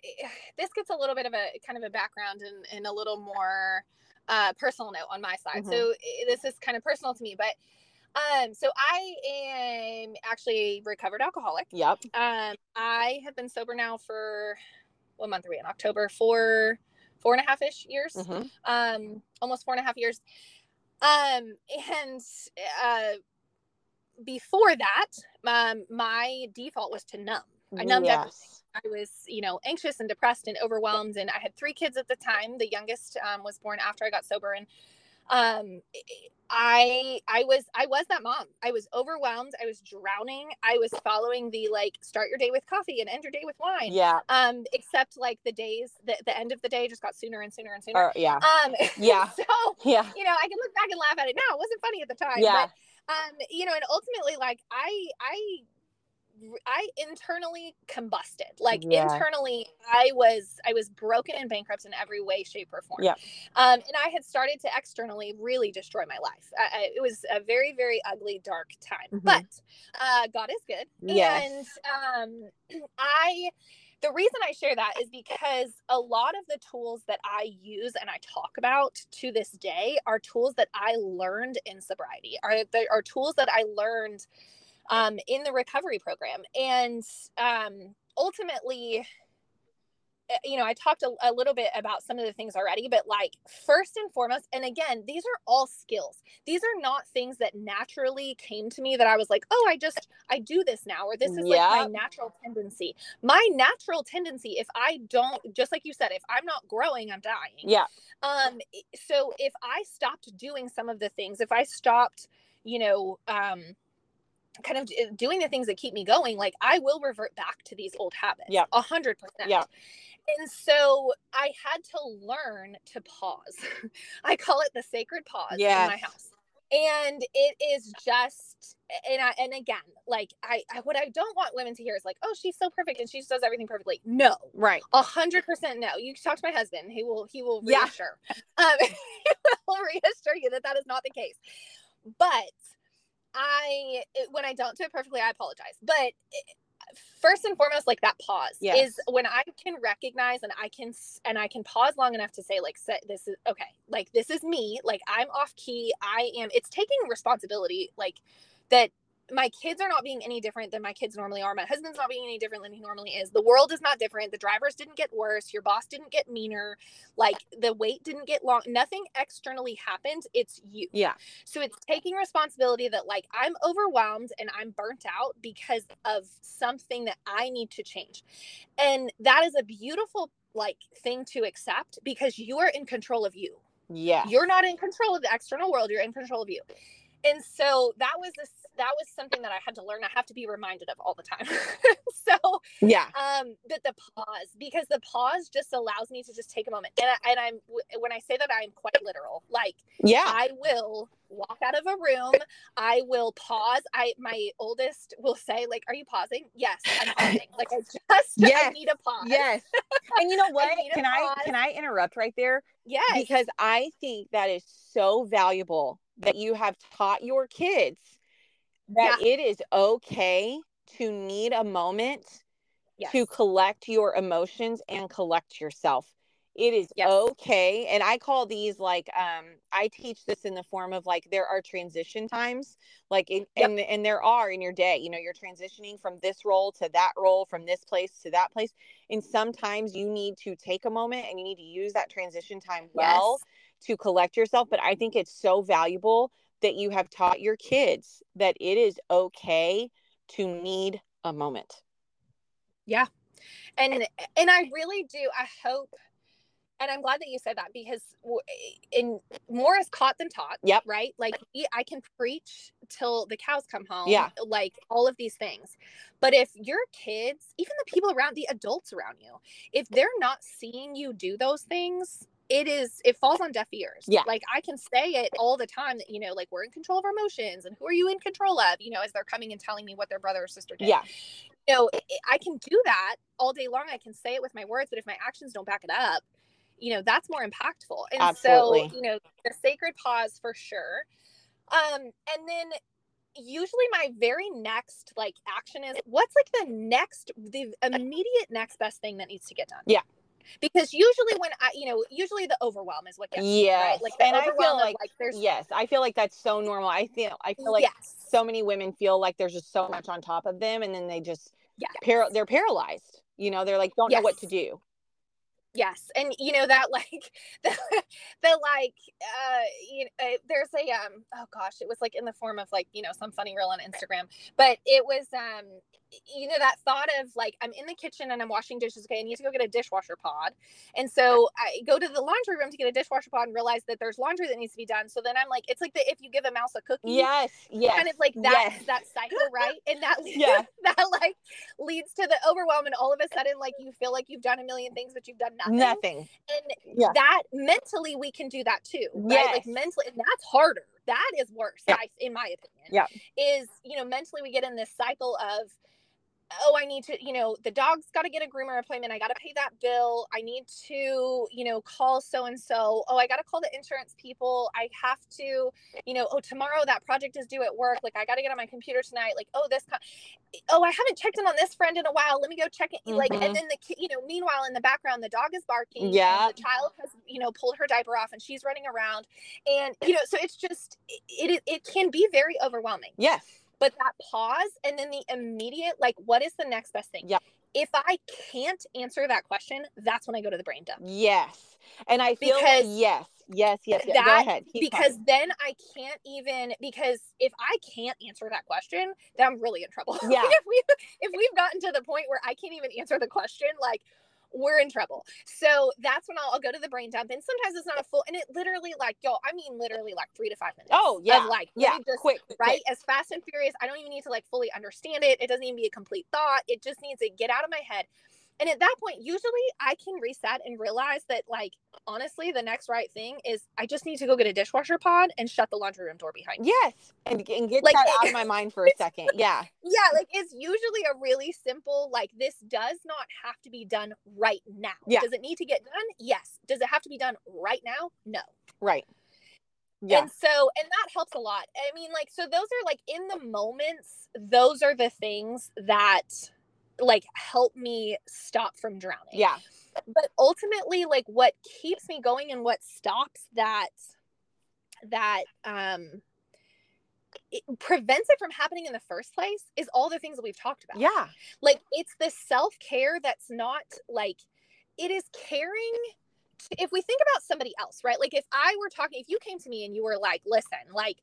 this gets a little bit of a kind of a background and, and a little more uh, personal note on my side. Mm-hmm. So this is kind of personal to me, but um, so I am actually a recovered alcoholic. Yep. Um, I have been sober now for what month are we in? October four, four and a half ish years. Mm-hmm. Um, almost four and a half years. Um, and uh, before that, um, my default was to numb. I numbed yes. everything. I was, you know, anxious and depressed and overwhelmed. And I had three kids at the time. The youngest um, was born after I got sober, and um, I I was I was that mom. I was overwhelmed. I was drowning. I was following the like start your day with coffee and end your day with wine. Yeah. Um, except like the days the, the end of the day just got sooner and sooner and sooner. Uh, yeah. Um yeah. so yeah, you know, I can look back and laugh at it now. It wasn't funny at the time. Yeah. But um, you know, and ultimately like I I I internally combusted. Like yeah. internally, I was I was broken and bankrupt in every way, shape, or form. Yeah. Um, and I had started to externally really destroy my life. I, it was a very very ugly, dark time. Mm-hmm. But uh, God is good. Yes. And um, I. The reason I share that is because a lot of the tools that I use and I talk about to this day are tools that I learned in sobriety. Are are tools that I learned um, in the recovery program. And um, ultimately, eh, you know, I talked a, a, little bit about some of the things already, but like first and foremost, and again, these are all skills. These are not things that naturally came to me that I was like, oh, I just, I do this now, or this is yeah. like my natural tendency. My natural tendency, if I don't, just like you said, if I'm not growing, I'm dying. Yeah. Um, so if I stopped doing some of the things, if I stopped, you know, um, kind of eh, doing the things that keep me going, like I will revert back to these old habits. Yeah. A hundred percent. Yeah. And so I had to learn to pause. I call it the sacred pause yes. in my house. And it is just and I and again, like I, I what I don't want women to hear is like, oh, she's so perfect and she just does everything perfectly. No. Right. A hundred percent no. You talk to my husband, he will he will reassure. Yeah. Um he will reassure you that that is not the case. But I when I don't do it perfectly, I apologize. But eh, first and foremost, like that pause yes. is when I can recognize and I can and I can pause long enough to say like, this is okay, like this is me, like I'm off key. I am. It's taking responsibility, like that my kids are not being any different than my kids normally are. My husband's not being any different than he normally is. The world is not different. The drivers didn't get worse. Your boss didn't get meaner. Like the wait didn't get long. Nothing externally happened. It's you. Yeah. So it's taking responsibility that like I'm overwhelmed and I'm burnt out because of something that I need to change. And that is a beautiful like thing to accept because you are in control of you. Yeah. You're not in control of the external world. You're in control of you. And so that was this that was something that I had to learn. I have to be reminded of all the time. so yeah, um, that the pause because the pause just allows me to just take a moment. And I, and I'm when I say that I'm quite literal. Like yeah, I will walk out of a room. I will pause. I my oldest will say like, "Are you pausing?" Yes, I'm pausing. like I just yes. I need a pause. Yes. And you know what? I can I can I interrupt right there? Yes. Because I think that is so valuable that you have taught your kids that yeah. it is okay to need a moment yes. to collect your emotions and collect yourself. it is Yes. okay and i call these like um i teach this in the form of like there are transition times like in, Yep. and and there are in your day you know you're transitioning from this role to that role from this place to that place and sometimes you need to take a moment and you need to use that transition time well Yes. to collect yourself but i think it's so valuable that you have taught your kids that it is okay to need a moment Yeah. and and i really do i hope and i'm glad that you said that because in more is caught than taught Yep. right like I can preach till the cows come home Yeah. like all of these things but if your kids even the people around the adults around you if they're not seeing you do those things it is it falls on deaf ears Yeah. like i can say it all the time that you know like we're in control of our emotions and who are you in control of you know as they're coming and telling me what their brother or sister did yeah you know, I- can do that all day long. I can say it with my words, but if my actions don't back it up, you know, that's more impactful. And Absolutely. so, you know, the sacred pause for sure. Um, and then usually my very next like action is what's like the next the immediate next best thing that needs to get done. Yeah. Because usually when I, you know, usually the overwhelm is what gets me, Yes. right? Like And I feel like- like there's yes i feel like that's so normal i feel i feel like yes. so many women feel like there's just so much on top of them and then they just Yeah. par- they're paralyzed you know they're like don't know what to do Yes, and you know that like the, the like uh you know, uh, there's a um oh gosh it was like in the form of like you know some funny reel on Instagram, but it was um you know that thought of like I'm in the kitchen and I'm washing dishes. Okay, I need to go get a dishwasher pod, and so I go to the laundry room to get a dishwasher pod and realize that there's laundry that needs to be done. So then I'm like, it's like the if you give a mouse a cookie, yes yes kind of like that yes. that cycle right and that Yeah. that like leads to the overwhelm and all of a sudden like you feel like you've done a million things but you've done nothing nothing and Yeah. that mentally we can do that too right like mentally and that's harder that is worse Yeah. I, in my opinion Yeah. is you know mentally we get in this cycle of oh i need to you know the dog's got to get a groomer appointment i got to pay that bill i need to you know call so and so oh i got to call the insurance people i have to you know oh tomorrow that project is due at work like i got to get on my computer tonight like oh this co- oh i haven't checked in on this friend in a while let me go check it like Mhm. and then the ki- you know meanwhile in the background the dog is barking Yeah. the child has you know pulled her diaper off and she's running around and you know so it's just it it, it can be very overwhelming yes but that pause and then the immediate like what is the next best thing Yeah. if i can't answer that question that's when i go to the brain dump yes and i feel Because yes yes yes, yes. go ahead Keep because talking. then i can't even because if i can't answer that question then i'm really in trouble Yeah. if we if we've gotten to the point where i can't even answer the question like we're in trouble so that's when I'll, I'll go to the brain dump and sometimes it's not a full and it literally like yo i mean literally like three to five minutes oh yeah of like yeah just quick quick, right? quick. As fast and furious. I don't even need to like fully understand it. It doesn't even be a complete thought. It just needs to get out of my head. And at that point, usually I can reset and realize that, like, honestly, the next right thing is I just need to go get a dishwasher pod and shut the laundry room door behind me. yes and, and get Like, that it- out of my mind for a second yeah Yeah, like it's usually a really simple, like, this does not have to be done right now. Yeah. Does it need to get done? Yes. Does it have to be done right now? No. right yeah And so, and that helps a lot. I mean, like, so those are like in the moments, those are the things that like help me stop from drowning. yeah But ultimately, like what keeps me going and what stops that, that, um, it prevents it from happening in the first place is all the things that we've talked about. yeah Like it's the self care that's not like, it is caring if we think about somebody else, right? Like if I were talking, if you came to me and you were like, listen, like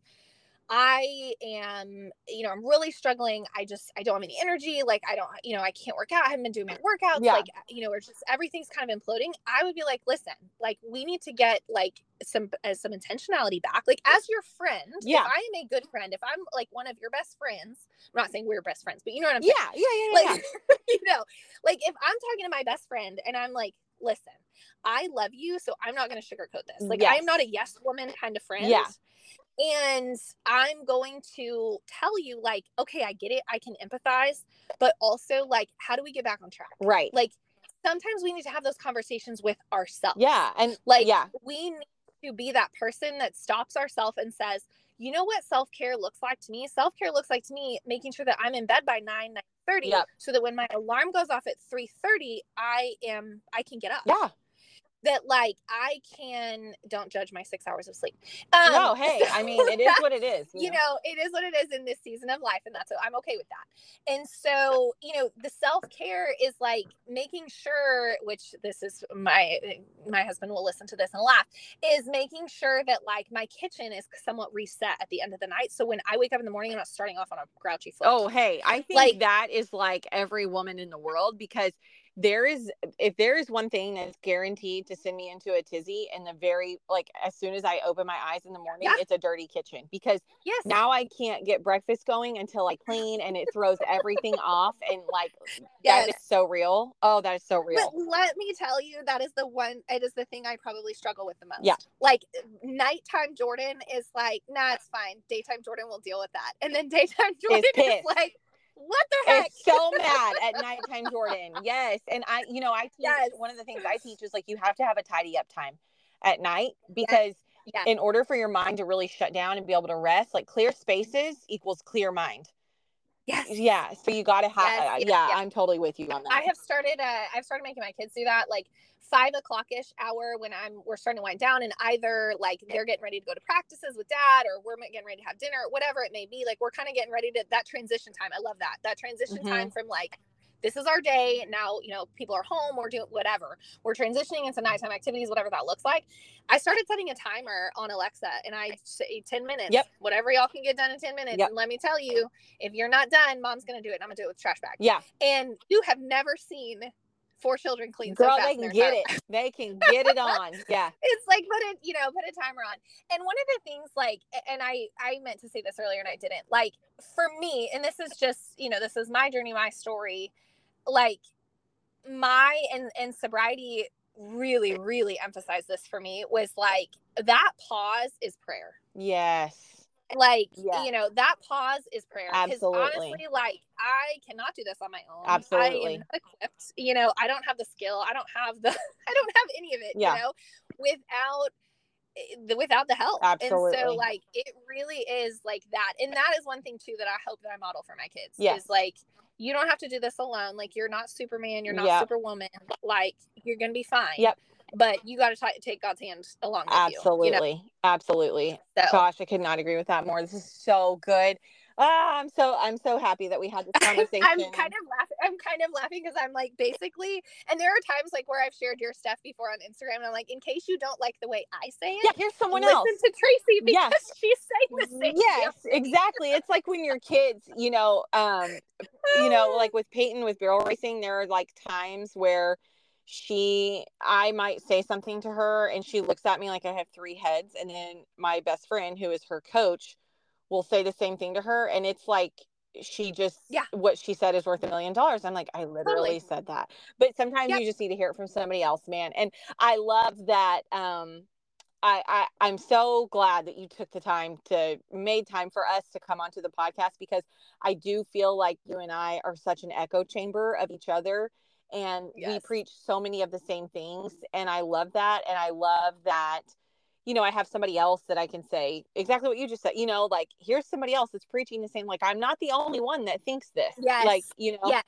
I am, you know, I'm really struggling. I just, I don't have any energy. Like I don't, you know, I can't work out. I haven't been doing my workouts. Yeah. Like, you know, or just everything's kind of imploding. I would be like, listen, like we need to get like some, uh, some intentionality back. Like as your friend, Yeah. if I am a good friend, if I'm like one of your best friends, I'm not saying we're best friends, but you know what I'm yeah saying? yeah yeah yeah, like you know like if i'm talking to my best friend and i'm like listen i love you so i'm not going to sugarcoat this like I am not a yes woman kind of friend Yeah. And i'm going to tell you like okay i get it i can empathize but also like how do we get back on track? Right. Like sometimes we need to have those conversations with ourselves. Yeah and like yeah. we need to be that person that stops ourselves and says you know what self-care looks like to me? Self-care looks like to me making sure that i'm in bed by 9 9 Yep. so that when my alarm goes off at 3 30 i am i can get up. Yeah that like I can don't judge my six hours of sleep. Um, no, hey, I mean it is what it is. You know, it is what it is in this season of life, and that's what I'm okay with that. And so, you know, the self care is like making sure, which this is my my husband will listen to this and laugh, is making sure that like my kitchen is somewhat reset at the end of the night. So when I wake up in the morning, I'm not starting off on a grouchy foot. Oh, hey, I think like, that is like every woman in the world because there is if there is one thing that's guaranteed to send me into a tizzy in the very like as soon as I open my eyes in the morning, yeah. it's a dirty kitchen because yes. now I can't get breakfast going until I clean and it throws everything off and like yes. that is so real. Oh, that is so real. But let me tell you, that is the one it is the thing I probably struggle with the most. Yeah. Like nighttime Jordan is like, nah, it's fine. Daytime Jordan will deal with that. And then daytime Jordan is like what the heck? It's so mad at nighttime, Jordan. Yes. And I, you know, I teach yes. one of the things I teach is like you have to have a tidy up time at night because yes. in order for your mind to really shut down and be able to rest, like clear spaces equals clear mind. Yes. Yeah. So you got to have, yes, uh, yeah, I'm totally with you on that. I have started, uh, I've started making my kids do that. Like five o'clock ish hour when I'm we're starting to wind down and either like they're getting ready to go to practices with dad or we're getting ready to have dinner, whatever it may be. Like we're kind of getting ready to that transition time. I love that. That transition mm-hmm. time from like this is our day now you know people are home we're doing whatever we're transitioning into nighttime activities whatever that looks like i started setting a timer on alexa and i say 10 minutes yep whatever y'all can get done in 10 minutes yep. and let me tell you if you're not done mom's gonna do it i'm gonna do it with trash bag yeah and you have never seen four children clean Girl, so they can get it. They can get it on. Yeah. It's like put it, you know, put a timer on. And one of the things like and I I meant to say this earlier and I didn't. Like for me, and this is just, you know, this is my journey, my story. Like my and and sobriety really really emphasized this for me was like that pause is prayer. Yes. Like yeah. you know that pause is prayer. Because honestly like i cannot do this on my own. Absolutely. I am not equipped you know i don't have the skill. I don't have the i don't have any of it yeah. you know without eh, the, without the help. Absolutely and so like it really is like that. And that is one thing too that i hope that i model for my kids yes. is like you don't have to do this alone like you're not superman you're not yep. superwoman like you're gonna be fine yep but you got to take God's hand along with absolutely, you. Absolutely. You know? Absolutely. So. Gosh, I could not agree with that more. This is so good. Ah, I'm so I'm so happy that we had this conversation. I'm kind of laughing. I'm kind of laughing because I'm like basically, and there are times like where I've shared your stuff before on Instagram, and I'm like, in case you don't like the way I say it, yeah, here's someone listen else. Listen to Tracy because yes. she's saying the same. Yes, exactly. It's like when your kids, you know, um, you know, like with Peyton with barrel racing, there are like times where she i might say something to her and she looks at me like i have three heads and then my best friend who is her coach will say the same thing to her and it's like she just yeah what she said is worth a million dollars i'm like i literally totally. said that but sometimes yep. you just need to hear it from somebody else man and i love that um I, I i'm so glad that you took the time to made time for us to come onto the podcast because i do feel like you and i are such an echo chamber of each other and yes. we preach so many of the same things and i love that and i love that you know i have somebody else that i can say exactly what you just said you know like here's somebody else that's preaching the same like i'm not the only one that thinks this yes. like you know yeah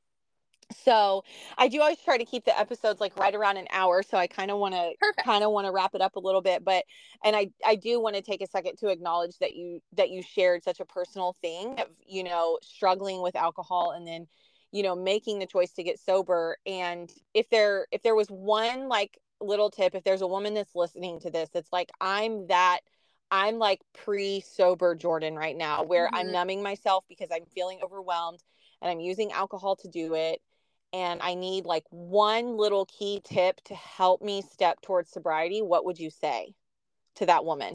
so i do always try to keep the episodes like right around an hour so i kind of want to kind of want to wrap it up a little bit but and i i do want to take a second to acknowledge that you that you shared such a personal thing of you know struggling with alcohol and then you know making the choice to get sober and if there if there was one like little tip if there's a woman that's listening to this it's like i'm that i'm like pre sober jordan right now where mm-hmm. i'm numbing myself because i'm feeling overwhelmed and i'm using alcohol to do it and i need like one little key tip to help me step towards sobriety what would you say to that woman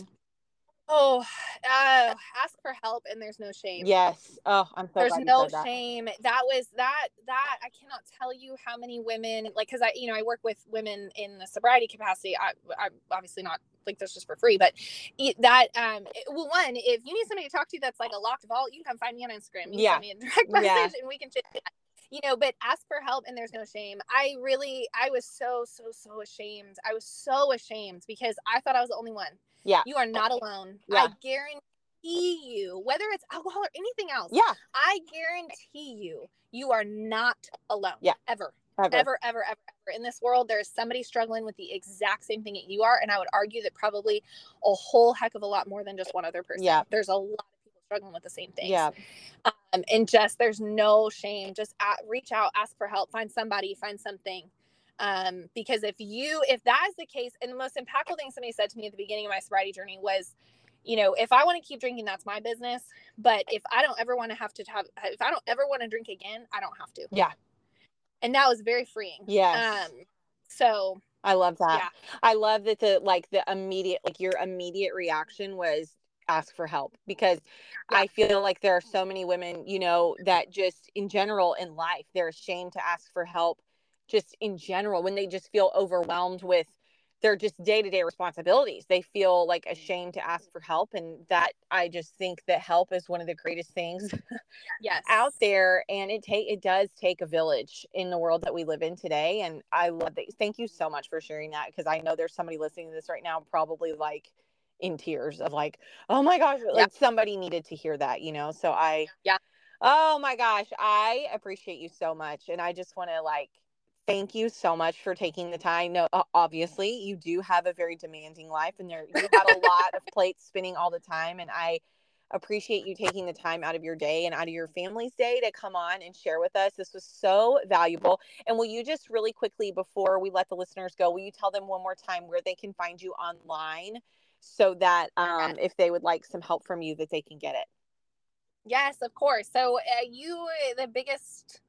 Oh, uh, ask for help and there's no shame. Yes. Oh, I'm so There's no shame. That. that was that that I cannot tell you how many women like cuz I you know, I work with women in the sobriety capacity. I I'm obviously not like this just for free, but that um well one, if you need somebody to talk to that's like a locked vault, you can come find me on Instagram. You yeah. can send me a direct message yeah. and we can chit you know but ask for help and there's no shame i really i was so so so ashamed i was so ashamed because i thought i was the only one yeah. You are not alone. Yeah. I guarantee you, whether it's alcohol or anything else. Yeah. I guarantee you, you are not alone. Yeah. Ever. ever, ever, ever, ever, ever. In this world, there's somebody struggling with the exact same thing that you are. And I would argue that probably a whole heck of a lot more than just one other person. Yeah. There's a lot of people struggling with the same things. Yeah. Um, and just there's no shame. Just at, reach out, ask for help, find somebody, find something. Um, because if you, if that is the case, and the most impactful thing somebody said to me at the beginning of my sobriety journey was, you know, if I want to keep drinking, that's my business. But if I don't ever want to have to have, if I don't ever want to drink again, I don't have to. Yeah. And that was very freeing. Yeah. Um, so I love that. yeah, I love that the like the immediate like your immediate reaction was ask for help because Yeah. I feel like there are so many women, you know, that just in general in life they're ashamed to ask for help just in general when they just feel overwhelmed with their just day-to-day responsibilities. They feel like ashamed to ask for help and that I just think that help is one of the greatest things yes. out there and it take it does take a village in the world that we live in today and i love that thank you so much for sharing that because i know there's somebody listening to this right now probably like in tears of like oh my gosh like somebody needed to hear that you know so i Yeah. oh my gosh i appreciate you so much and i just want to like thank you so much for taking the time no obviously you do have a very demanding life and there you have a lot of plates spinning all the time and i appreciate you taking the time out of your day and out of your family's day to come on and share with us. This was so valuable. And will you just really quickly, before we let the listeners go, will you tell them one more time where they can find you online so that um, if they would like some help from you, that they can get it? Yes, of course. So uh, you, the biggest,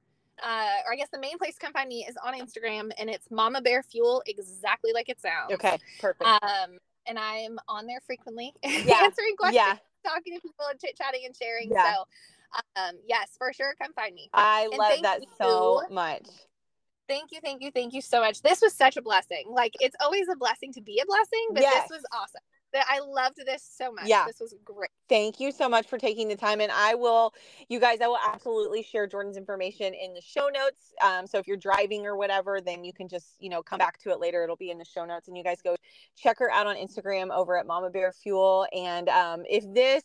uh, or I guess the main place to come find me is on Instagram, and it's Mama Bear Fuel, exactly like it sounds. Okay, perfect. Um, and I'm on there frequently Yeah. answering questions, yeah, talking to people, and chit chatting and sharing. Yeah. So, um, yes, for sure, come find me. I and love that so much. Thank you, thank you, thank you so much. This was such a blessing. Like it's always a blessing to be a blessing, but Yes. this was awesome. That I loved this so much. Yeah. This was great. Thank you so much for taking the time. And I will, you guys, I will absolutely share Jordan's information in the show notes. Um, so if you're driving or whatever, then you can just, you know, come back to it later. It'll be in the show notes. And you guys go check her out on Instagram over at Mama Bear Fuel. And um, if this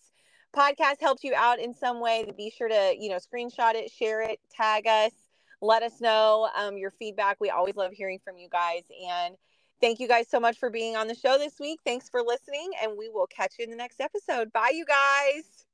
podcast helps you out in some way, be sure to, you know, screenshot it, share it, tag us, let us know um, your feedback. We always love hearing from you guys. And Thank you guys so much for being on the show this week. Thanks for listening, and we will catch you in the next episode. Bye, you guys.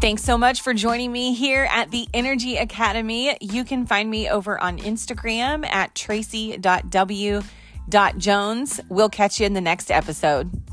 Thanks so much for joining me here at the Energy Academy. You can find me over on Instagram at tracy.w.jones. We'll catch you in the next episode.